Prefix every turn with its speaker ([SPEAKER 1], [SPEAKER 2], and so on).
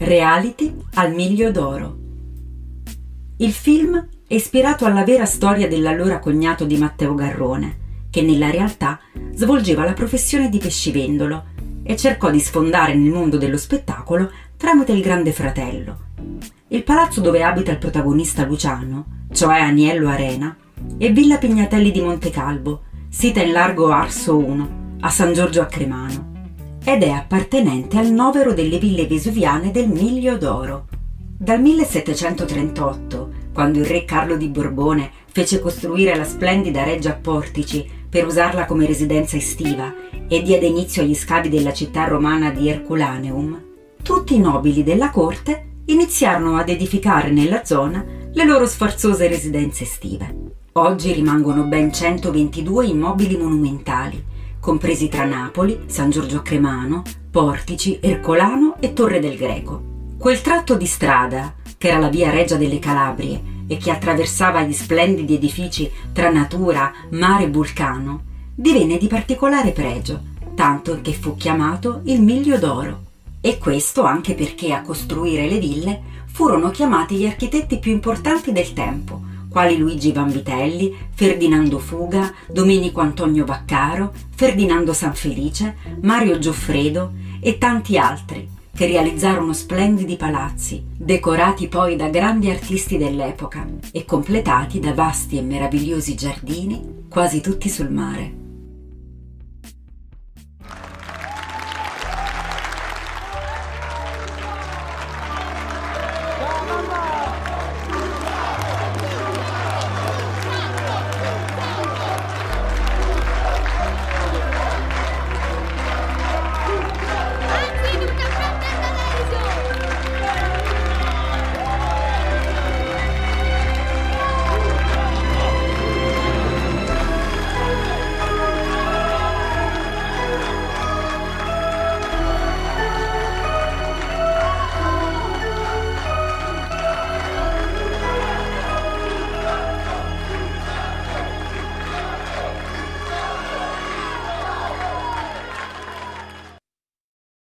[SPEAKER 1] Reality al miglio d'oro. Il film è ispirato alla vera storia dell'allora cognato di Matteo Garrone, che nella realtà svolgeva la professione di pescivendolo e cercò di sfondare nel mondo dello spettacolo tramite il Grande Fratello. Il palazzo dove abita il protagonista Luciano, cioè Aniello Arena, è Villa Pignatelli di Montecalvo, sita in largo Arso 1, a San Giorgio a Cremano ed è appartenente al novero delle ville vesuviane del Miglio d'Oro. Dal 1738, quando il re Carlo di Borbone fece costruire la splendida reggia a Portici per usarla come residenza estiva e diede inizio agli scavi della città romana di Herculaneum, tutti i nobili della corte iniziarono ad edificare nella zona le loro sforzose residenze estive. Oggi rimangono ben 122 immobili monumentali compresi tra Napoli, San Giorgio Cremano, Portici, Ercolano e Torre del Greco. Quel tratto di strada, che era la via Reggia delle Calabrie e che attraversava gli splendidi edifici tra natura, mare e vulcano, divenne di particolare pregio, tanto che fu chiamato il Miglio d'Oro. E questo anche perché a costruire le ville furono chiamati gli architetti più importanti del tempo, quali Luigi Vanvitelli, Ferdinando Fuga, Domenico Antonio Vaccaro, Ferdinando Sanfelice, Mario Gioffredo e tanti altri che realizzarono splendidi palazzi, decorati poi da grandi artisti dell'epoca e completati da vasti e meravigliosi giardini, quasi tutti sul mare.